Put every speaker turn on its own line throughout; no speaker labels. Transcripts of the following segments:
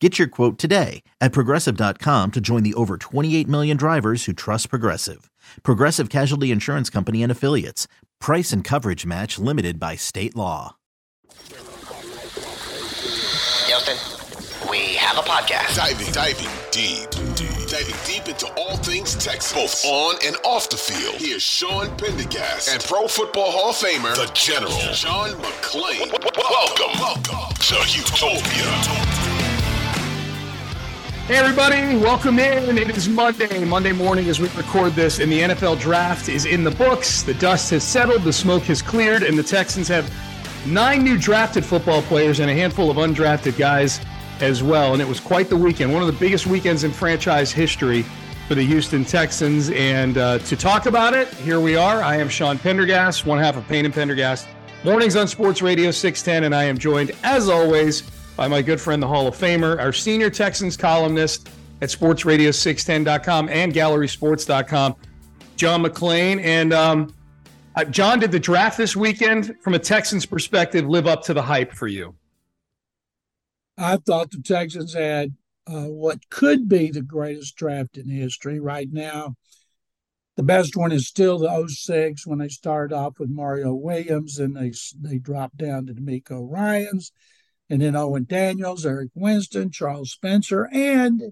Get your quote today at progressive.com to join the over 28 million drivers who trust Progressive. Progressive Casualty Insurance Company and Affiliates. Price and coverage match limited by state law.
Houston, we have a podcast.
Diving, diving deep, deep, diving deep into all things Texas, both on and off the field. Here's Sean Pendergast and Pro Football Hall of Famer, the General, John McClain. Welcome, welcome to Houtopia.
Hey everybody, welcome in. It is Monday, Monday morning as we record this, and the NFL draft is in the books. The dust has settled, the smoke has cleared, and the Texans have nine new drafted football players and a handful of undrafted guys as well. And it was quite the weekend, one of the biggest weekends in franchise history for the Houston Texans. And uh, to talk about it, here we are. I am Sean Pendergast, one half of Payne and Pendergast. Mornings on Sports Radio 610, and I am joined, as always, by my good friend, the Hall of Famer, our senior Texans columnist at sportsradio610.com and gallerysports.com, John McClain. And um, uh, John, did the draft this weekend, from a Texans perspective, live up to the hype for you?
I thought the Texans had uh, what could be the greatest draft in history. Right now, the best one is still the 06 when they started off with Mario Williams and they they dropped down to DeMeco Ryans and then Owen Daniels, Eric Winston, Charles Spencer, and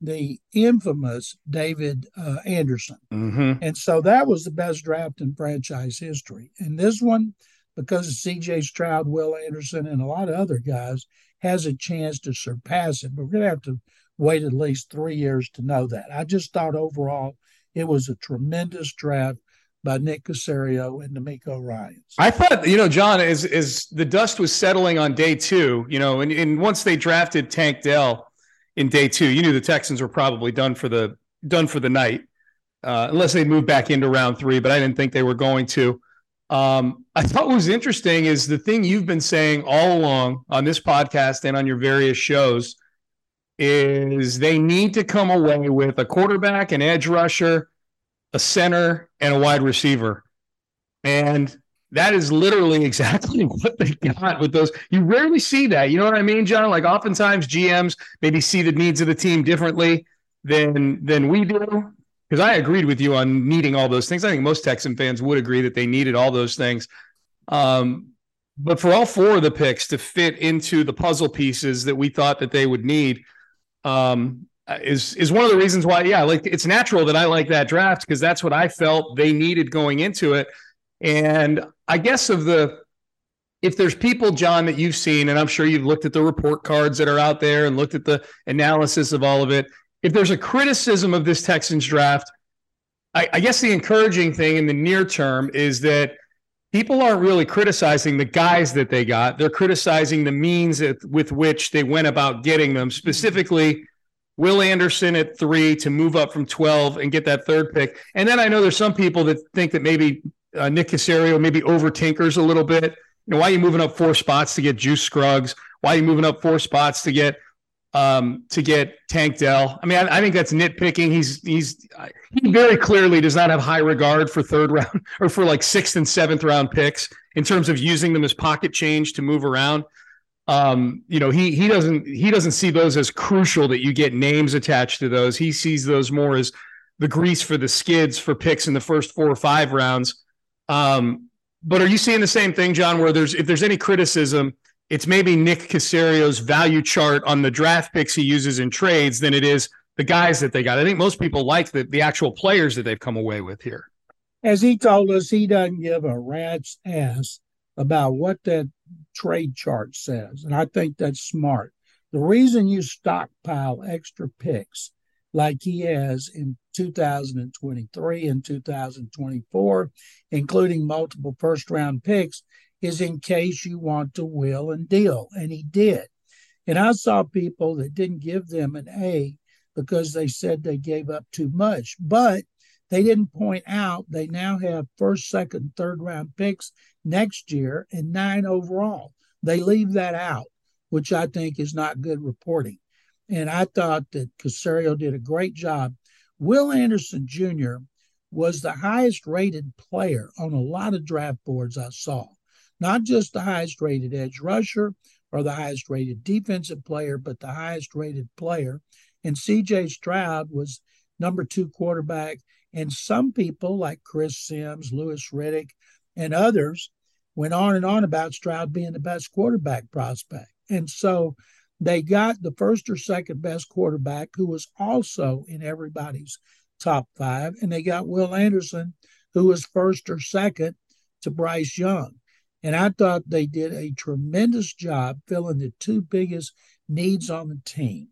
the infamous David uh, Anderson.
Mm-hmm.
And so that was the best draft in franchise history. And this one, because of CJ Stroud, Will Anderson, and a lot of other guys, has a chance to surpass it. But we're going to have to wait at least three years to know that. I just thought overall it was a tremendous draft by Nick Caserio and DeMeco Ryans.
I thought, you know, John, as as the dust was settling on day two, you know, and, and once they drafted Tank Dell in day two, you knew the Texans were probably done for the done for the night, uh, unless they moved back into round three. But I didn't think they were going to. Um, I thought what was interesting is the thing you've been saying all along on this podcast and on your various shows is they need to come away with a quarterback, an edge rusher, a center, and a wide receiver. And that is literally exactly what they got with those. You rarely see that. You know what I mean, John? Like oftentimes GMs maybe see the needs of the team differently than than we do. Because I agreed with you on needing all those things. I think most Texan fans would agree that they needed all those things. Um, but for all four of the picks to fit into the puzzle pieces that we thought that they would need, um, Uh, is is one of the reasons why yeah like it's natural that i like that draft because that's what i felt they needed going into it. And i guess of the if there's people john that you've seen and i'm sure you've looked at the report cards that are out there and looked at the analysis of all of it if there's a criticism of this texans draft I, I guess the encouraging thing in the near term is that people aren't really criticizing the guys that they got. They're criticizing the means with which they went about getting them. Specifically Will Anderson at three to move up from 12 and get that third pick. And then I know there's some people that think that maybe uh, Nick Caserio maybe over tinkers a little bit. You know, why are you moving up four spots to get Juice Scruggs? Why are you moving up four spots to get um, to get Tank Dell. I mean, I, I, think that's nitpicking. He's he's he very clearly does not have high regard for third round or for like sixth and seventh round picks in terms of using them as pocket change to move around. Um, you know, he he doesn't he doesn't see those as crucial that you get names attached to those. He sees those more as the grease for the skids for picks in the first four or five rounds. Um, but are you seeing the same thing, John? Where there's if there's any criticism it's maybe Nick Caserio's value chart on the draft picks he uses in trades than it is the guys that they got. I think most people like the, the actual players that they've come away with here.
As he told us, he doesn't give a rat's ass about what that trade chart says. And I think that's smart. The reason you stockpile extra picks like he has in 2023 and 2024, including multiple first round picks, is in case you want to will and deal. And he did. And I saw people that didn't give them an A because they said they gave up too much. But they didn't point out they now have first, second, third round picks next year and nine overall. They leave that out, which I think is not good reporting. And I thought that Caserio did a great job. Will Anderson Jr. was the highest rated player on a lot of draft boards I saw not just the highest rated edge rusher or the highest rated defensive player, but the highest rated player. And CJ Stroud was number two quarterback. And some people, like Chris Sims, Louis Riddick, and others, went on and on about Stroud being the best quarterback prospect. And so they got the first or second best quarterback who was also in everybody's top five. And they got Will Anderson, who was first or second to Bryce Young. And I thought they did a tremendous job filling the two biggest needs on the team.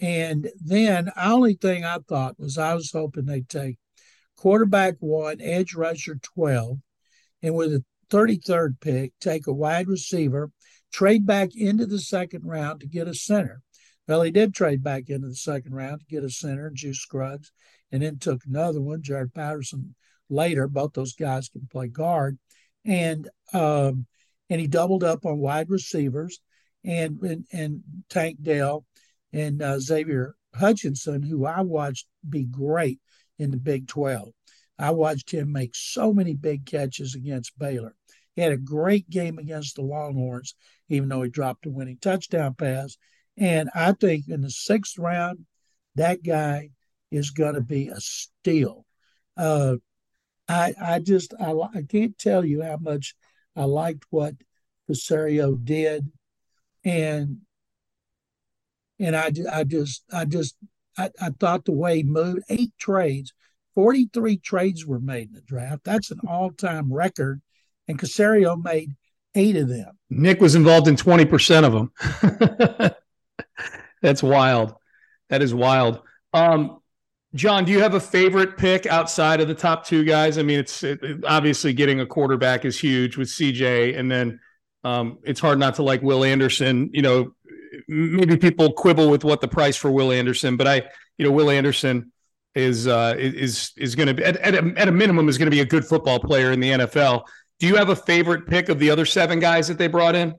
And then the only thing I thought was I was hoping they'd take quarterback one, edge rusher 12, and with a 33rd pick, take a wide receiver, trade back into the second round to get a center. Well, he did trade back into the second round to get a center, Juice Scruggs, and then took another one, Jarrett Patterson, later. Both those guys can play guard and um, and he doubled up on wide receivers and and, and Tank Dell and uh, Xavier Hutchinson, who I watched be great in the Big 12. I watched him make so many big catches against Baylor. He had a great game against the Longhorns, even though he dropped a winning touchdown pass. And I think in the sixth round, that guy is going to be a steal. Uh, I I just I, I can't tell you how much I liked what Caserio did, and and I I just I just I, I thought the way he moved eight trades, forty three trades were made in the draft. That's an all time record, and Caserio made eight of them.
Nick was involved in twenty percent of them. That's wild. That is wild. Um, John, do you have a favorite pick outside of the top two guys? I mean, it's it, obviously getting a quarterback is huge with CJ, and then um, it's hard not to like Will Anderson. You know, maybe people quibble with what the price for Will Anderson, but I, you know, Will Anderson is uh, is is going to be at, at a, at a minimum is going to be a good football player in the NFL. Do you have a favorite pick of the other seven guys that they brought in?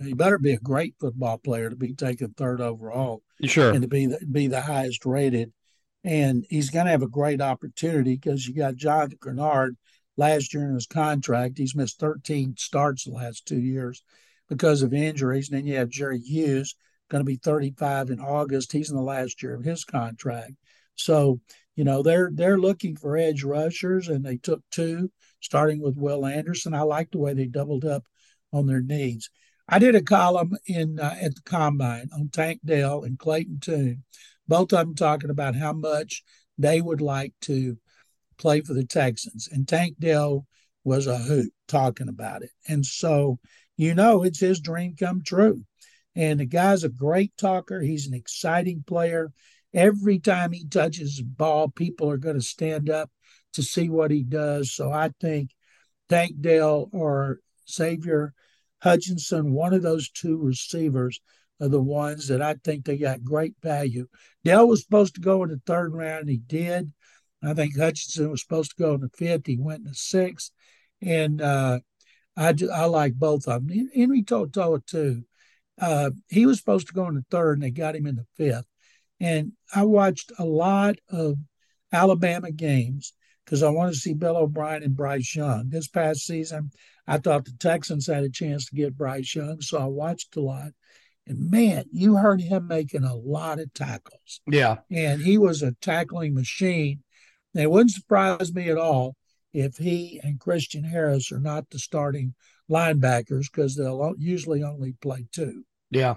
He better be a great football player to be taken third overall.
Sure,
and to be the, be the highest rated and he's going to have a great opportunity because you got John Greenard last year in his contract. He's missed 13 starts the last two years because of injuries. And then you have Jerry Hughes, going to be 35 in August. He's in the last year of his contract. So, you know, they're they're looking for edge rushers, and they took two, starting with Will Anderson. I like the way they doubled up on their needs. I did a column in uh, at the combine on Tank Dell and Clayton Tune both of them talking about how much they would like to play for the Texans. And Tank Dell was a hoot talking about it. And so, you know, it's his dream come true. And the guy's a great talker. He's an exciting player. Every time he touches the ball, people are going to stand up to see what he does. So I think Tank Dell or Xavier Hutchinson, one of those two receivers, are the ones that I think they got great value. Dell was supposed to go in the third round. He did. I think Hutchinson was supposed to go in the fifth. He went in the sixth. And uh, I, I like both of them. Henry To'oTo'o, too. Uh, he was supposed to go in the third, and they got him in the fifth. And I watched a lot of Alabama games because I wanted to see Bill O'Brien and Bryce Young. This past season, I thought the Texans had a chance to get Bryce Young, so I watched a lot. And man, you heard him making a lot of tackles.
Yeah.
And he was a tackling machine. And it wouldn't surprise me at all if he and Christian Harris are not the starting linebackers because they'll usually only play two.
Yeah.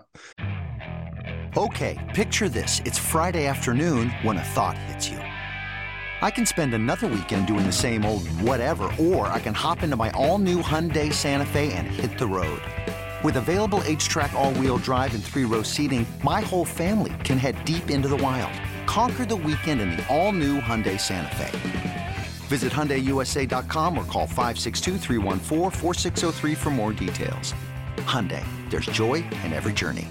Okay, picture this. It's Friday afternoon when a thought hits you. I can spend another weekend doing the same old whatever, or I can hop into my all new Hyundai Santa Fe and hit the road. With available HTRAC, all wheel drive, and three row seating, my whole family can head deep into the wild. Conquer the weekend in the all new Hyundai Santa Fe. Visit HyundaiUSA.com or call 562 for more details. Hyundai, there's joy in every journey.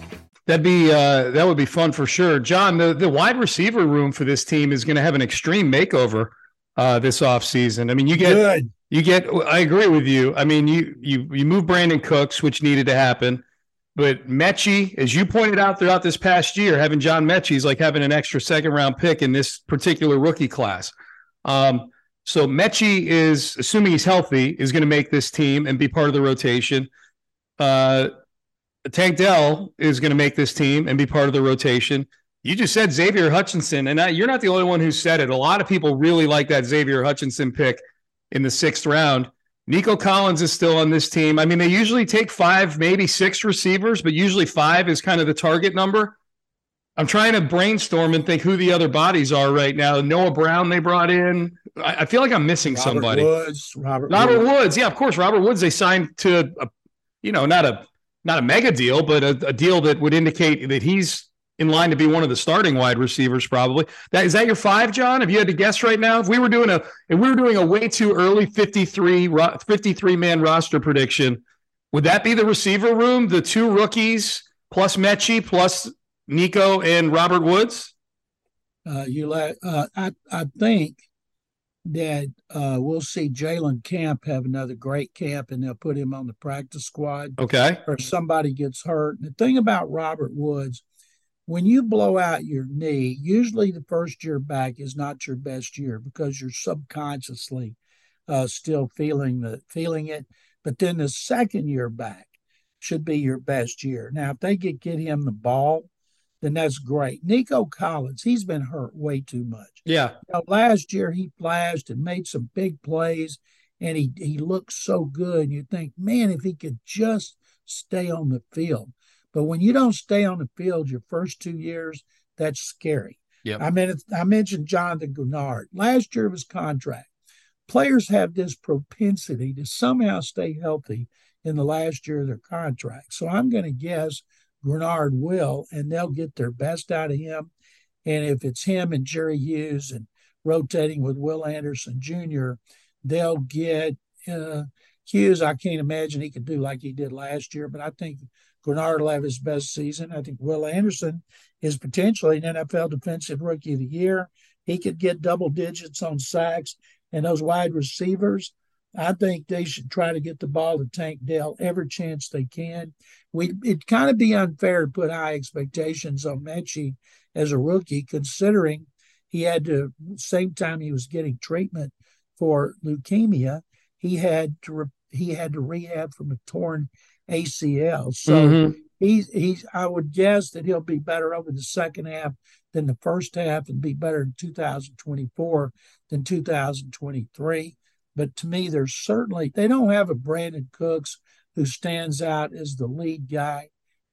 That'd be uh, that would be fun for sure. John, the, the wide receiver room for this team is going to have an extreme makeover uh, this offseason. I mean, you get
Good.
you get I agree with you. I mean, you you you move Brandin Cooks, which needed to happen. But Metchie, as you pointed out throughout this past year, having John Metchie is like having an extra second round pick in this particular rookie class. Um, so Metchie is, assuming he's healthy, is going to make this team and be part of the rotation. Uh, Tank Dell is going to make this team and be part of the rotation. You just said Xavier Hutchinson, and I, you're not the only one who said it. A lot of people really like that Xavier Hutchinson pick in the sixth round. Nico Collins is still on this team. I mean, they usually take five, maybe six receivers, but usually five is kind of the target number. I'm trying to brainstorm and think who the other bodies are right now. Noah Brown they brought in. I, I feel like I'm missing
Robert
somebody.
Woods, Robert,
Robert
Woods.
Woods, yeah, of course. Robert Woods they signed to, a, you know, not a not a mega deal, but a, a deal that would indicate that he's in line to be one of the starting wide receivers. Probably that is that your five, John? If you had to guess right now, if we were doing a if we were doing a way too early 53 53 man roster prediction, would that be the receiver room? The two rookies plus Metchie plus Nico and Robert Woods.
Uh, you let uh, I I think that uh, we'll see Jalen Camp have another great camp, and they'll put him on the practice squad.
Okay.
Or somebody gets hurt. The thing about Robert Woods, when you blow out your knee, usually the first year back is not your best year because you're subconsciously uh, still feeling the feeling it. But then the second year back should be your best year. Now, if they could get him the ball, then that's great. Nico Collins, he's been hurt way too much.
Yeah.
Know, last year he flashed and made some big plays, and he he looked so good. And you think, man, if he could just stay on the field. But when you don't stay on the field your first two years, that's scary.
Yeah.
I mean, I mentioned Jonathan Greenard. Last year of his contract. Players have this propensity to somehow stay healthy in the last year of their contract. So I'm going to guess Greenard will, and they'll get their best out of him. And if it's him and Jerry Hughes and rotating with Will Anderson Jr., they'll get uh, Hughes. I can't imagine he could do like he did last year, but I think Greenard will have his best season. I think Will Anderson is potentially an NFL Defensive Rookie of the Year. He could get double digits on sacks, and those wide receivers. I think they should try to get the ball to Tank Dell every chance they can. We it'd kind of be unfair to put high expectations on Metchie as a rookie, considering he had to same time he was getting treatment for leukemia, he had to re, he had to rehab from a torn ACL. So
Mhm.
he's he's I would guess that he'll be better over the second half than the first half and be better in 2024 than 2023. But to me, there's certainly they don't have a Brandin Cooks who stands out as the lead guy,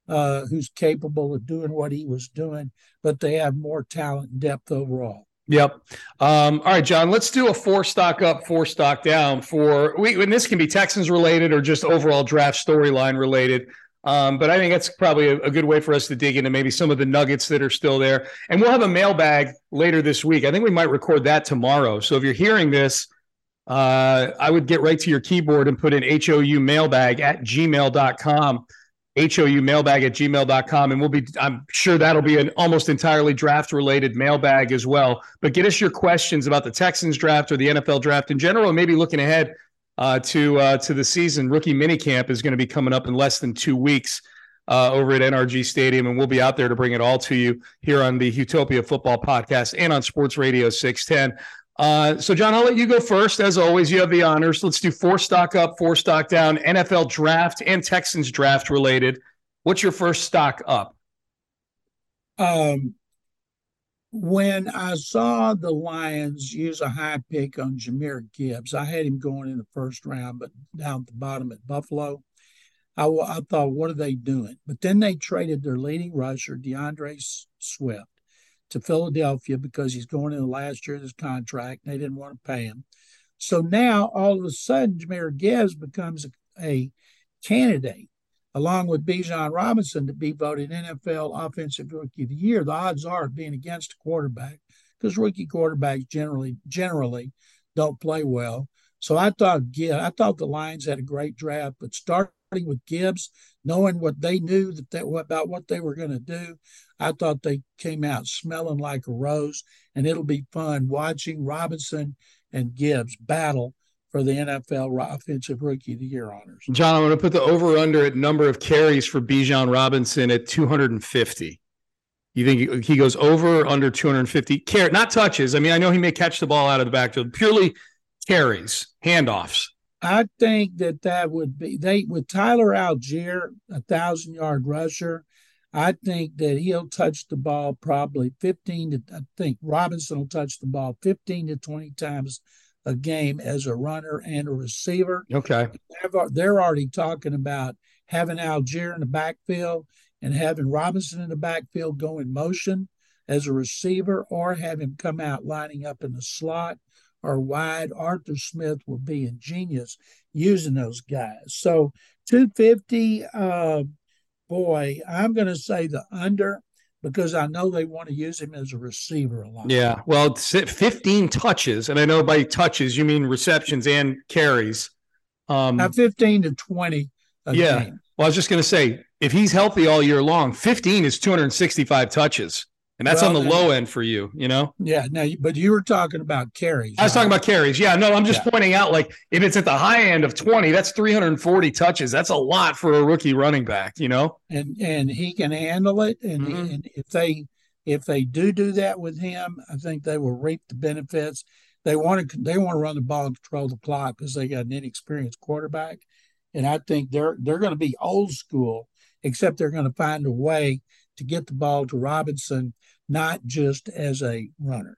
uh, who's capable of doing what he was doing, but they have more talent and depth overall.
Yep. Um, all right, John, let's do a four stock up, four stock down for we and this can be Texans related or just overall draft storyline related. Um, but I think that's probably a, a good way for us to dig into maybe some of the nuggets that are still there. And we'll have a mailbag later this week. I think we might record that tomorrow. So if you're hearing this, uh, I would get right to your keyboard and put in HOU mailbag at gmail.com. HOU mailbag at gmail.com. And we'll be, I'm sure that'll be an almost entirely draft related mailbag as well. But get us your questions about the Texans draft or the NFL draft in general, and maybe looking ahead uh, to uh, to the season. Rookie minicamp is going to be coming up in less than two weeks. uh, over at NRG Stadium, and we'll be out there to bring it all to you here on the Houtopia Football Podcast and on Sports Radio 610. Uh, so, John, I'll let you go first. As always, you have the honors. Let's do four stock up, four stock down, NFL draft and Texans draft related. What's your first stock up?
Um, when I saw the Lions use a high pick on Jahmyr Gibbs, I had him going in the first round, but down at the bottom at Buffalo. I, I thought, what are they doing? But then they traded their leading rusher, DeAndre Swift, to Philadelphia because he's going in the last year of his contract. And they didn't want to pay him. So now all of a sudden, Jahmyr Gibbs becomes a, a candidate along with Bijan Robinson to be voted NFL Offensive Rookie of the Year. The odds are being against a quarterback because rookie quarterbacks generally generally don't play well. So I thought I thought the Lions had a great draft, but starting with Gibbs, knowing what they knew that they, about what they were going to do, I thought they came out smelling like a rose, and it'll be fun watching Robinson and Gibbs battle for the NFL Offensive Rookie of the Year honors.
John, I'm going to put the over under at number of carries for Bijan Robinson at 250. You think he goes over or under 250? Care not touches. I mean, I know he may catch the ball out of the backfield. Purely carries, handoffs.
I think that that would be they with Tyler Allgeier, a thousand yard rusher. I think that he'll touch the ball probably 15 to I think Robinson will touch the ball 15 to 20 times a game as a runner and a receiver.
Okay.
They're already talking about having Algier in the backfield and having Robinson in the backfield go in motion as a receiver or have him come out lining up in the slot or wide. Arthur Smith will be ingenious using those guys. So 250, uh, boy, I'm going to say the under because I know they want to use him as a receiver a lot.
Yeah. Well, 15 touches. And I know by touches, you mean receptions and carries.
Um, Now 15 to 20.
yeah.
Game.
Well, I was just going to say, if he's healthy all year long, 15 is 265 touches. And that's well, on the low end for you, you know?
Yeah. No, but you were talking about carries.
I was right? talking about carries. Yeah. No, I'm just yeah. pointing out like if it's at the high end of 20, that's 340 touches. That's a lot for a rookie running back, you know?
And and he can handle it. And, mm-hmm. and if they if they do do that with him, I think they will reap the benefits. They want to they want to run the ball and control the clock because they got an inexperienced quarterback, and I think they're they're going to be old school, except they're going to find a way to get the ball to Robinson, not just as a runner.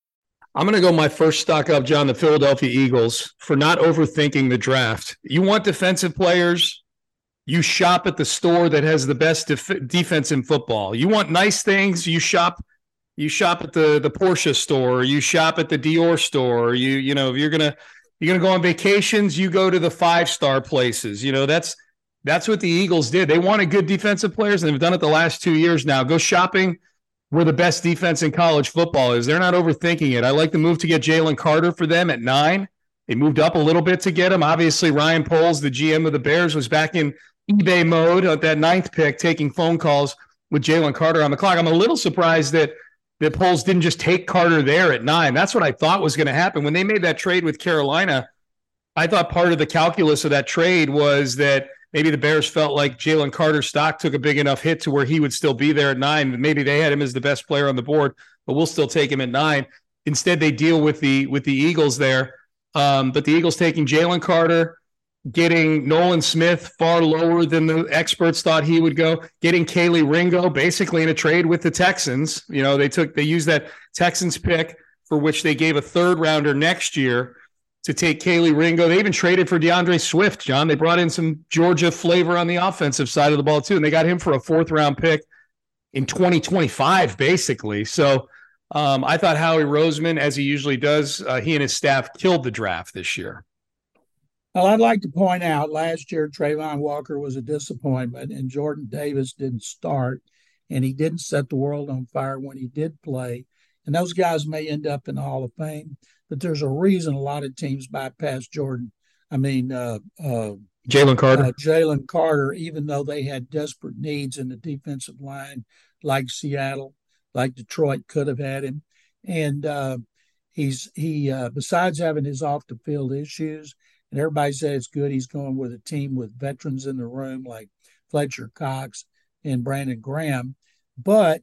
I'm going to go my first stock up, John, the Philadelphia Eagles, for not overthinking the draft. You want defensive players? You shop at the store that has the best def- defense in football. You want nice things? You shop. You shop at the the Porsche store. You shop at the Dior store. You you know if you're gonna you're gonna go on vacations, you go to the five star places. You know that's that's what the Eagles did. They wanted good defensive players, and they've done it the last two years now. Go shopping where the best defense in college football is. They're not overthinking it. I like the move to get Jalen Carter for them at nine. They moved up a little bit to get him. Obviously, Ryan Poles, the GM of the Bears, was back in eBay mode at that ninth pick, taking phone calls with Jalen Carter on the clock. I'm a little surprised that that Poles didn't just take Carter there at nine. That's what I thought was going to happen when they made that trade with Carolina. I thought part of the calculus of that trade was that maybe the Bears felt like Jalen Carter's stock took a big enough hit to where he would still be there at nine. Maybe they had him as the best player on the board, but we'll still take him at nine. Instead, they deal with the with the Eagles there. Um, but the Eagles taking Jalen Carter, getting Nolan Smith far lower than the experts thought he would go, getting Kelee Ringo basically in a trade with the Texans. You know, they took they used that Texans pick for which they gave a third rounder next year to take Kelee Ringo. They even traded for DeAndre Swift, John. They brought in some Georgia flavor on the offensive side of the ball, too. And they got him for a fourth round pick in 2025, basically. So um, I thought Howie Roseman, as he usually does, uh, he and his staff killed the draft this year.
Well, I'd like to point out last year Travon Walker was a disappointment, and Jordan Davis didn't start, and he didn't set the world on fire when he did play. And those guys may end up in the Hall of Fame, but there's a reason a lot of teams bypass Jordan. I mean, uh, uh,
Jalen Carter. Uh,
Jalen Carter, even though they had desperate needs in the defensive line, like Seattle, like Detroit could have had him. And uh, he's he uh, besides having his off the field issues, and everybody said it's good. He's going with a team with veterans in the room like Fletcher Cox and Brandon Graham, but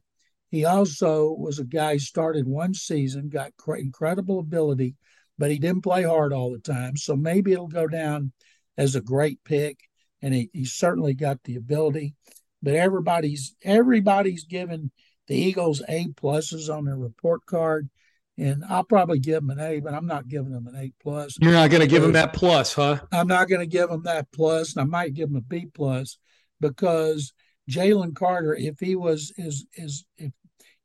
he also was a guy who started one season, got incredible ability, but he didn't play hard all the time. So maybe it'll go down as a great pick, and he, he certainly got the ability. But everybody's everybody's given the Eagles A pluses on their report card, and I'll probably give them an A, but I'm not giving them an A plus.
You're not going to give them that plus, huh?
I'm not going to give them that plus, and I might give them a B plus because Jalen Carter, if he was is is if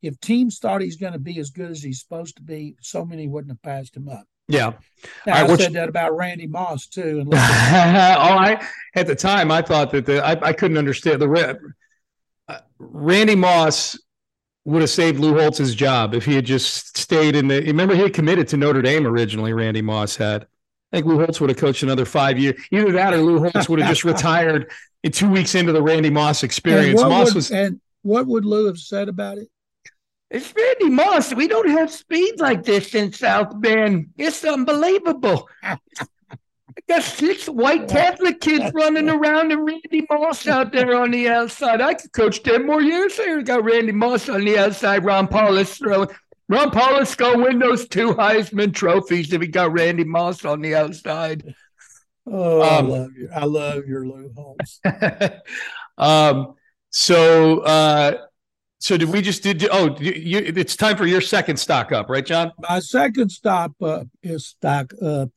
if teams thought he's going to be as good as he's supposed to be, so many wouldn't have passed him up.
Yeah,
now, I, I said that about Randy Moss too. And oh,
I at the time I thought that the I, I couldn't understand the uh, Randy Moss would have saved Lou Holtz's job if he had just stayed in the. Remember, he had committed to Notre Dame originally. Randy Moss had. I think Lou Holtz would have coached another five years. Either that or Lou Holtz would have just retired in two weeks into the Randy Moss experience. Moss
would,
was.
And what would Lou have said about it?
It's Randy Moss. We don't have speed like this in South Bend. It's unbelievable. I got six white Catholic kids running around and Randy Moss out there on the outside. I could coach 10 more years here. Got Randy Moss on the outside. Ron Powlus throwing. Ron Powlus is going to win those two Heisman trophies if he got Randy Moss on the outside.
Oh, um, I love you. I love your Lou Holtz.
um, so, uh, so did we just did? Oh, you, it's time for your second stock up, right, John?
My second stop up is stock up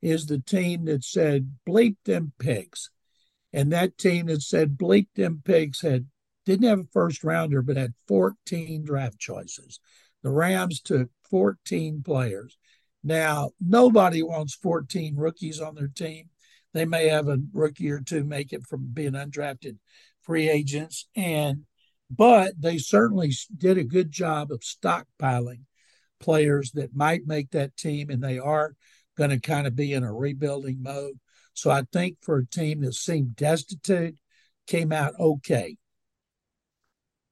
is the team that said bleep them pigs. And that team that said bleep them pigs had didn't have a first rounder, but had 14 draft choices. The Rams took 14 players. Now, nobody wants 14 rookies on their team. They may have a rookie or two make it from being undrafted free agents. And but they certainly did a good job of stockpiling players that might make that team, and they are going to kind of be in a rebuilding mode. So I think for a team that seemed destitute, came out okay.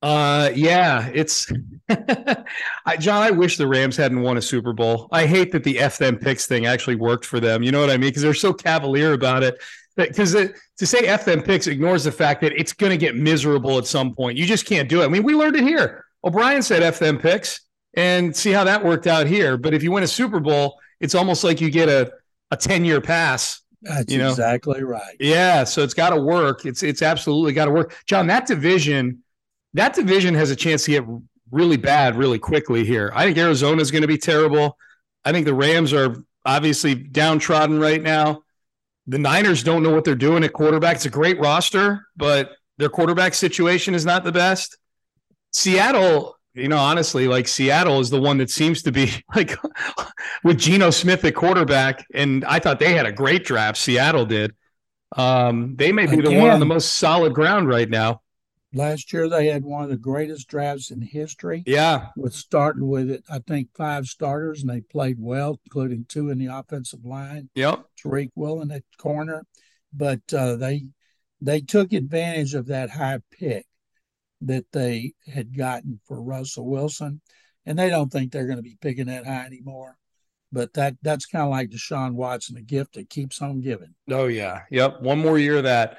Uh, yeah, it's I, John. I wish the Rams hadn't won a Super Bowl. I hate that the F them picks thing actually worked for them. You know what I mean? Because they're so cavalier about it. Because to say F them picks ignores the fact that it's going to get miserable at some point. You just can't do it. I mean, we learned it here. O'Brien said F them picks and see how that worked out here. But if you win a Super Bowl, it's almost like you get a a 10 year pass.
That's
you know?
exactly right.
Yeah. So it's got to work. It's it's absolutely got to work. John, that division, that division has a chance to get really bad really quickly here. I think Arizona is going to be terrible. I think the Rams are obviously downtrodden right now. The Niners don't know what they're doing at quarterback. It's a great roster, but their quarterback situation is not the best. Seattle, you know, honestly, like Seattle is the one that seems to be like with Geno Smith at quarterback, and I thought they had a great draft. Seattle did. Um, they may be Again, the one on the most solid ground right now.
Last year they had one of the greatest drafts in history.
Yeah,
with starting with it, I think five starters, and they played well, including two in the offensive line.
Yep,
Tariq Woolen at corner, but uh, they they took advantage of that high pick that they had gotten for Russell Wilson, and they don't think they're going to be picking that high anymore. But that that's kind of like Deshaun Watson, a gift that keeps on giving.
Oh yeah, yep. One more year of that.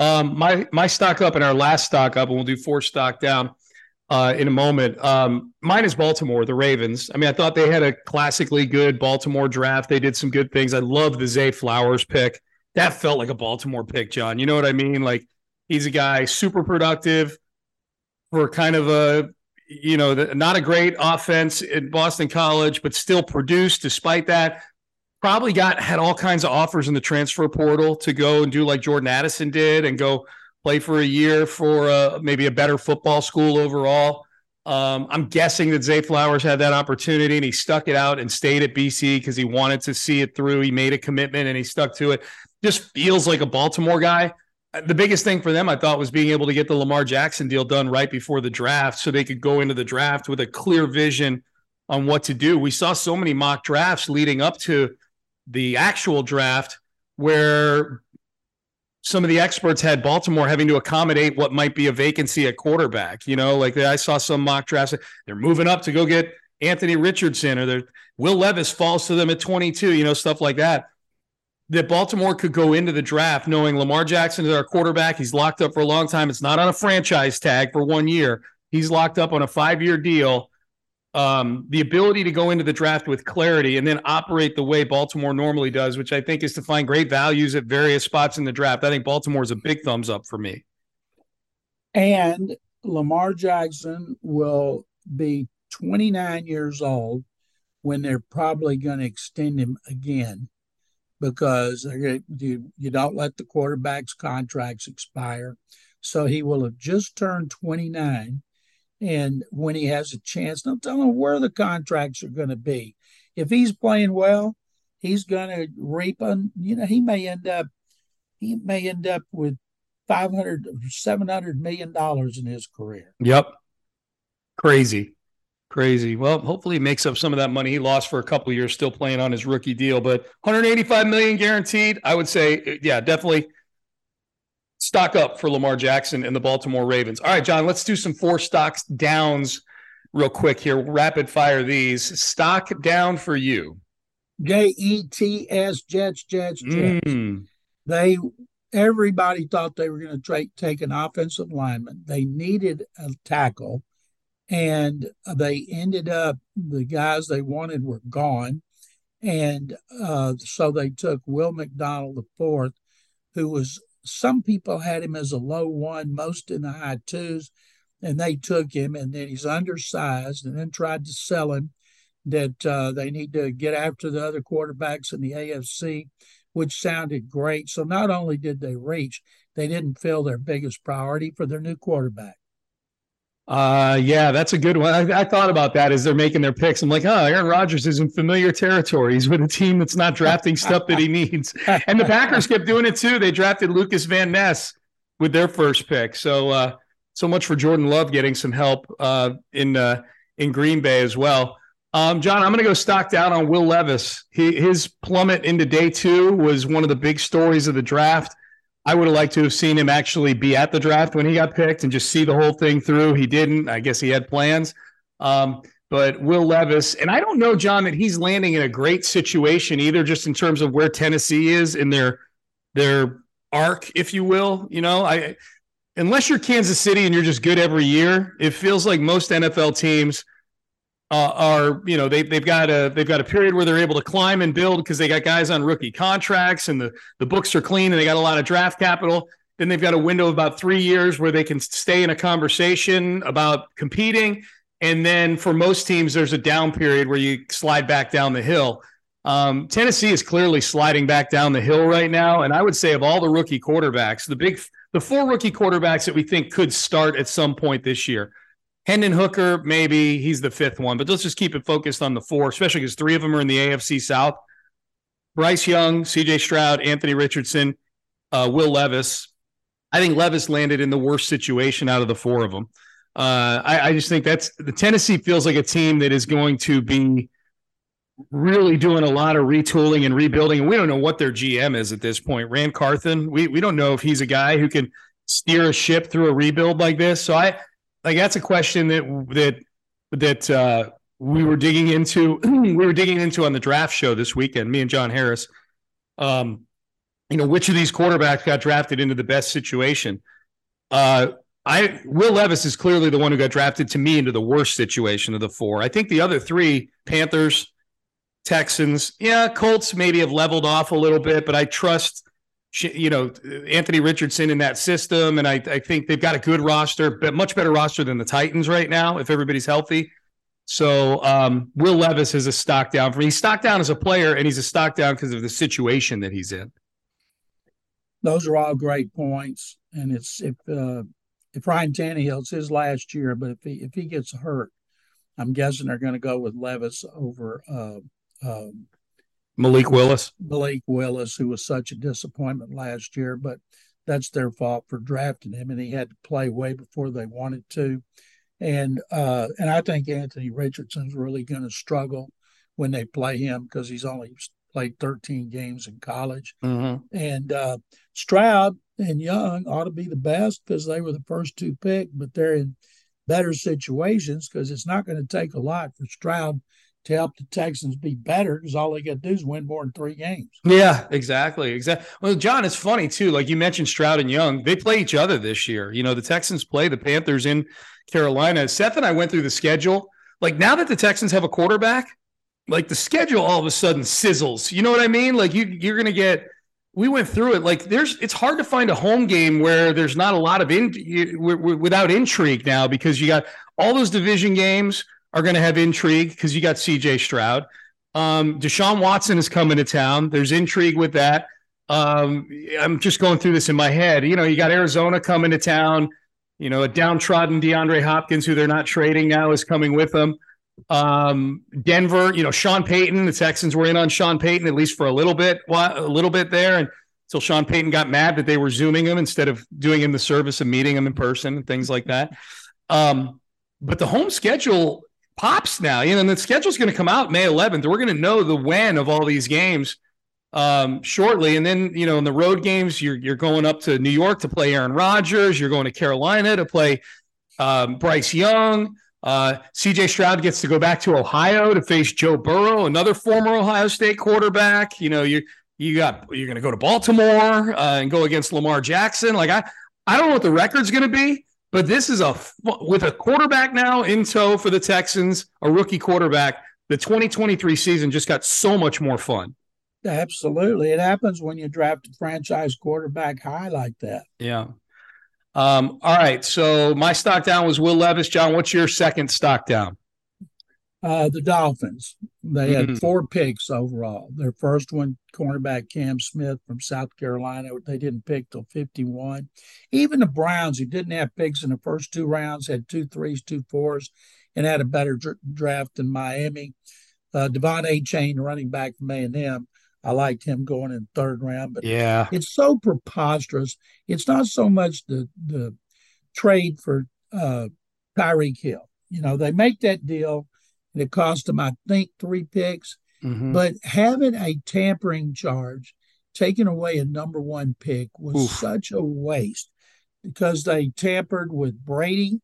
Um, my, my stock up and our last stock up, and we'll do four stock down uh, in a moment. Um, mine is Baltimore, the Ravens. I mean, I thought they had a classically good Baltimore draft. They did some good things. I love the Zay Flowers pick. that felt like a Baltimore pick, John. You know what I mean? Like he's a guy super productive for kind of a you know not a great offense at Boston College, but still produced despite that. Probably got had all kinds of offers in the transfer portal to go and do like Jordan Addison did and go play for a year for uh, maybe a better football school overall. Um, I'm guessing that Zay Flowers had that opportunity and he stuck it out and stayed at BC because he wanted to see it through. He made a commitment and he stuck to it. Just feels like a Baltimore guy. The biggest thing for them, I thought, was being able to get the Lamar Jackson deal done right before the draft so they could go into the draft with a clear vision on what to do. We saw so many mock drafts leading up to the actual draft where some of the experts had Baltimore having to accommodate what might be a vacancy at quarterback. You know, like I saw some mock drafts. They're moving up to go get Anthony Richardson or Will Levis falls to them at 22, you know, stuff like that. That Baltimore could go into the draft knowing Lamar Jackson is our quarterback. He's locked up for a long time. It's not on a franchise tag for one year. He's locked up on a five year deal um, the ability to go into the draft with clarity and then operate the way Baltimore normally does, which I think is to find great values at various spots in the draft. I think Baltimore is a big thumbs up for me.
And Lamar Jackson will be 29 years old when they're probably going to extend him again because you, you don't let the quarterback's contracts expire. So he will have just turned 29 and when he has a chance, don't tell him where the contracts are going to be. If he's playing well, he's going to reap on, you know, he may end up, he may end up with 500, 700 million dollars in his career.
Yep. Crazy. Crazy. Well, hopefully he makes up some of that money he lost for a couple years still playing on his rookie deal, but 185 million guaranteed. I would say, uh, yeah, definitely stock up for Lamar Jackson and the Baltimore Ravens. All right, John, let's do some four stocks downs real quick here. Rapid fire these. Stock down for you.
J E T S Jets Jets Jets. Mm. They everybody thought they were going to tra- take an offensive lineman. They needed a tackle, and they ended up the guys they wanted were gone, and uh, so they took Will McDonald the fourth, who was some people had him as a low one, most in the high twos, and they took him, and then he's undersized, and then tried to sell him that uh, they need to get after the other quarterbacks in the AFC, which sounded great. So not only did they reach, they didn't fill their biggest priority for their new quarterback.
Uh, yeah, that's a good one. I, I, thought about that as they're making their picks. I'm like, oh, Aaron Rodgers is in familiar territory. He's with a team that's not drafting stuff that he needs. And the Packers kept doing it too. They drafted Lukas Van Ness with their first pick. So, uh, so much for Jordan Love getting some help uh, in uh, in Green Bay as well. Um, John, I'm going to go stock down on Will Levis. He, his plummet into day two was one of the big stories of the draft. I would have liked to have seen him actually be at the draft when he got picked and just see the whole thing through. He didn't. I guess he had plans. Um, but Will Levis, and I don't know, John, that he's landing in a great situation either, just in terms of where Tennessee is in their their arc, if you will. You know, I unless you're Kansas City and you're just good every year, it feels like most NFL teams uh, are you know they they've got a they've got a period where they're able to climb and build because they got guys on rookie contracts and the the books are clean and they got a lot of draft capital. Then they've got a window of about three years where they can stay in a conversation about competing. And then for most teams, there's a down period where you slide back down the hill. Um, Tennessee is clearly sliding back down the hill right now, and I would say of all the rookie quarterbacks, the big the four rookie quarterbacks that we think could start at some point this year Hendon Hooker, maybe he's the fifth one, but let's just keep it focused on the four, especially because three of them are in the AFC South. Bryce Young, CJ Stroud, Anthony Richardson, uh, Will Levis. I think Levis landed in the worst situation out of the four of them. Uh, I, I, just think that's the Tennessee feels like a team that is going to be really doing a lot of retooling and rebuilding. And we don't know what their GM is at this point. Ran Carthon, we we don't know if he's a guy who can steer a ship through a rebuild like this. So I like that's a question that that that uh, we were digging into. we were digging into on the draft show this weekend. Me and John Harris. Um, you know, which of these quarterbacks got drafted into the best situation? Uh, I Will Levis is clearly the one who got drafted to me into the worst situation of the four. I think the other three Panthers, Texans, yeah, Colts maybe have leveled off a little bit, but I trust you know, Anthony Richardson in that system. And I, I think they've got a good roster, but much better roster than the Titans right now, if everybody's healthy. So um, Will Levis is a stock down for me. He's stock down as a player, and he's a stock down because of the situation that he's in.
Those are all great points, and it's if uh, if Ryan Tannehill's his last year, but if he if he gets hurt, I'm guessing they're going to go with Levis over uh, uh,
Malik Willis.
Malik Willis, who was such a disappointment last year, but that's their fault for drafting him, and he had to play way before they wanted to. And uh, and I think Anthony Richardson's really going to struggle when they play him because he's only played 13 games in college.
Mm-hmm.
And uh, Stroud and Young ought to be the best because they were the first two picked, but they're in better situations because it's not going to take a lot for Stroud to help the Texans be better because all they got to do is win more than three games.
Yeah, exactly. Exactly. Well, John, it's funny too. Like you mentioned, Stroud and Young, they play each other this year. You know, the Texans play the Panthers in Carolina. Seth and I went through the schedule. Like now that the Texans have a quarterback, like the schedule all of a sudden sizzles. You know what I mean? Like you, you're going to get. We went through it. Like there's, it's hard to find a home game where there's not a lot of in without intrigue now because you got all those division games are going to have intrigue because you got CJ Stroud. Um, Deshaun Watson is coming to town. There's intrigue with that. Um, I'm just going through this in my head. You know, you got Arizona coming to town. You know, a downtrodden DeAndre Hopkins, who they're not trading now, is coming with them. Um, Denver, you know, Sean Payton, the Texans were in on Sean Payton at least for a little bit, a little bit there, and until Sean Payton got mad that they were zooming him instead of doing him the service of meeting him in person and things like that. Um, but the home schedule pops now. You know, and the schedule's going to come out May 11th. We're going to know the when of all these games um, shortly, and then you know, in the road games, you're you're going up to New York to play Aaron Rodgers. You're going to Carolina to play um, Bryce Young. Uh, CJ Stroud gets to go back to Ohio to face Joe Burrow, another former Ohio State quarterback. You know, you you got you're going to go to Baltimore uh, and go against Lamar Jackson. Like I, I don't know what the record's going to be, but this is a with a quarterback now in tow for the Texans, a rookie quarterback. The 2023 season just got so much more fun.
Absolutely, it happens when you draft a franchise quarterback high like that.
Yeah. Um, all right. So my stock down was Will Levis. John, what's your second stock down?
Uh, the Dolphins. They had mm-hmm. four picks overall. Their first one, cornerback Cam Smith from South Carolina, they didn't pick till 51. Even the Browns, who didn't have picks in the first two rounds, had two threes, two fours, and had a better dr- draft than Miami. Uh, De'Von Achane, running back from A&M, I liked him going in third round, but
yeah,
it's so preposterous. It's not so much the the trade for uh, Tyreek Hill. You know, they make that deal and it cost them, I think, three picks. Mm-hmm. But having a tampering charge, taking away a number one pick, was Oof. such a waste because they tampered with Brady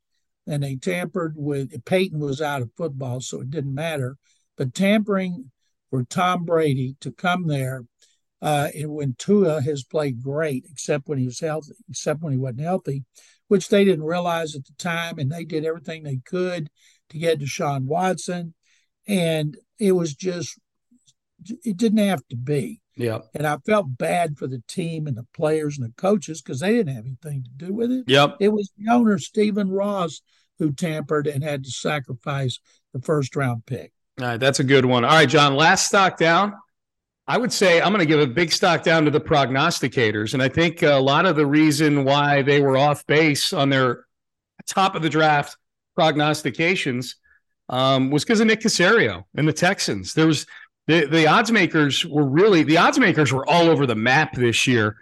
and they tampered with Payton was out of football, so it didn't matter. But tampering for Tom Brady to come there, uh, and when Tua has played great, except when he was healthy, except when he wasn't healthy, which they didn't realize at the time, and they did everything they could to get Deshaun Watson. And it was just, it didn't have to be.
Yeah.
And I felt bad for the team and the players and the coaches because they didn't have anything to do with it.
Yep.
It was the owner, Stephen Ross, who tampered and had to sacrifice the first round pick.
All right. That's a good one. All right, John, last stock down. I would say I'm going to give a big stock down to the prognosticators. And I think a lot of the reason why they were off base on their top of the draft prognostications um, was because of Nick Caserio and the Texans. There was the the odds makers were really the odds makers were all over the map this year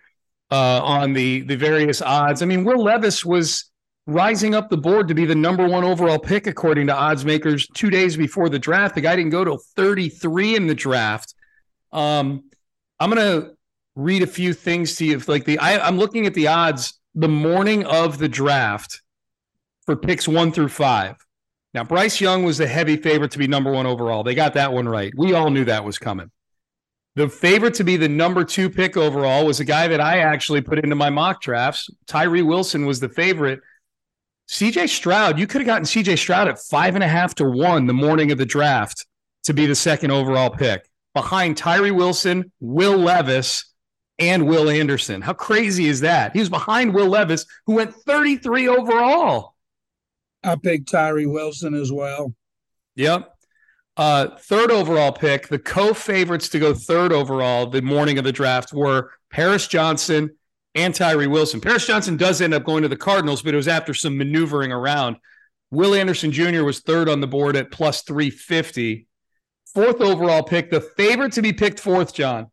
uh, on the the various odds. I mean, Will Levis was rising up the board to be the number one overall pick according to odds makers two days before the draft. The guy didn't go to 33 in the draft. Um, I'm gonna read a few things to you. Like the I, I'm looking at the odds the morning of the draft for picks one through five. Now, Bryce Young was the heavy favorite to be number one overall. They got that one right. We all knew that was coming. The favorite to be the number two pick overall was a guy that I actually put into my mock drafts. Tyree Wilson was the favorite. CJ Stroud, you could have gotten CJ Stroud at five and a half to one the morning of the draft to be the second overall pick behind Tyree Wilson, Will Levis, and Will Anderson. How crazy is that? He was behind Will Levis, who went 33 overall.
I picked Tyree Wilson as well.
Yep. Uh, third overall pick, the co favorites to go third overall the morning of the draft were Paris Johnson and Tyree Wilson. Paris Johnson does end up going to the Cardinals, but it was after some maneuvering around. Will Anderson Jr. was third on the board at plus 350. Fourth overall pick, the favorite to be picked fourth, John,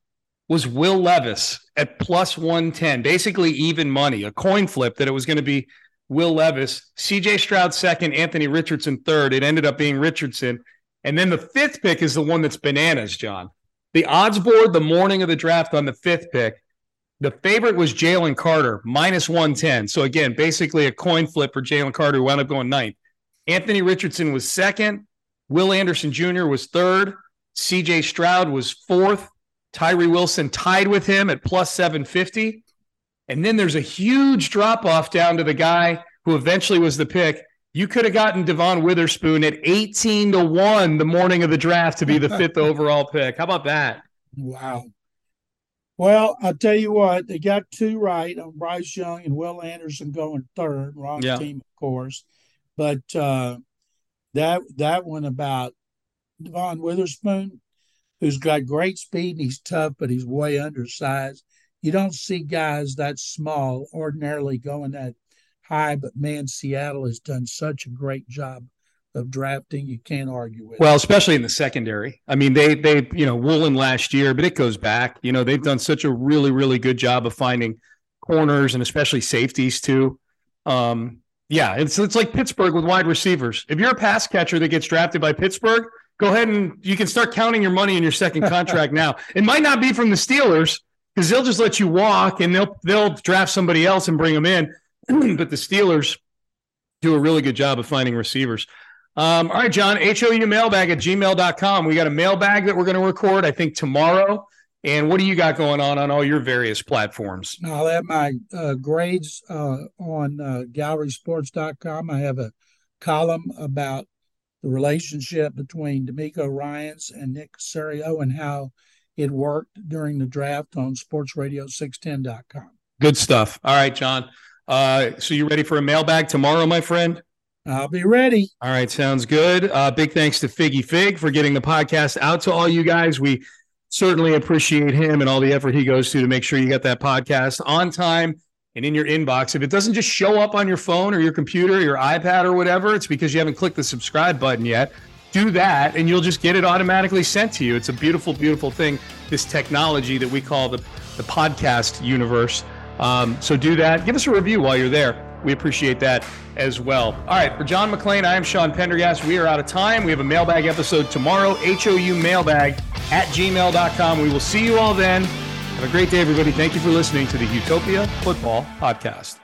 was Will Levis at plus 110, basically even money, a coin flip that it was going to be Will Levis, CJ Stroud second, Anthony Richardson third. It ended up being Richardson. And then the fifth pick is the one that's bananas, John. The odds board the morning of the draft on the fifth pick, the favorite was Jalen Carter, minus 110. So again, basically a coin flip for Jalen Carter, who wound up going ninth. Anthony Richardson was second. Will Anderson Jr. was third. CJ Stroud was fourth. Tyree Wilson tied with him at plus 750. And then there's a huge drop off down to the guy who eventually was the pick. You could have gotten Devon Witherspoon at 18 to 1 the morning of the draft to be the fifth overall pick. How about that?
Wow. Well, I'll tell you what, they got two right on Bryce Young and Will Anderson going third. Wrong yeah. team, of course. But uh, that that one about Devon Witherspoon, who's got great speed and he's tough, but he's way undersized. You don't see guys that small ordinarily going that high, but man, Seattle has done such a great job of drafting. You can't argue with.
Well, especially in the secondary. I mean, they they you know Woolen last year, but it goes back. You know, they've done such a really really good job of finding corners and especially safeties too. Um, yeah, it's it's like Pittsburgh with wide receivers. If you're a pass catcher that gets drafted by Pittsburgh, go ahead and you can start counting your money in your second contract now. It might not be from the Steelers because they'll just let you walk and they'll they'll draft somebody else and bring them in. but the Steelers do a really good job of finding receivers. Um, all right, John, HOU mailbag at gmail.com. We got a mailbag that we're going to record, I think, tomorrow. And what do you got going on on all your various platforms?
I'll have my uh, grades uh, on uh, gallerysports.com. I have a column about the relationship between DeMeco Ryans and Nick Caserio and how it worked during the draft on sportsradio610.com.
Good stuff. All right, John. Uh, so you ready for a mailbag tomorrow, my friend?
I'll be ready.
All right, sounds good. Uh, big thanks to Figgy Fig for getting the podcast out to all you guys. We certainly appreciate him and all the effort he goes to to make sure you get that podcast on time and in your inbox. If it doesn't just show up on your phone or your computer, or your iPad or whatever, it's because you haven't clicked the subscribe button yet. Do that and you'll just get it automatically sent to you. It's a beautiful, beautiful thing, this technology that we call the, the podcast universe. Um, so do that. Give us a review while you're there. We appreciate that as well. All right, for John McClain, I am Sean Pendergast. We are out of time. We have a mailbag episode tomorrow, HOU mailbag at gmail.com. We will see you all then. Have a great day, everybody. Thank you for listening to the Houtopia Football Podcast.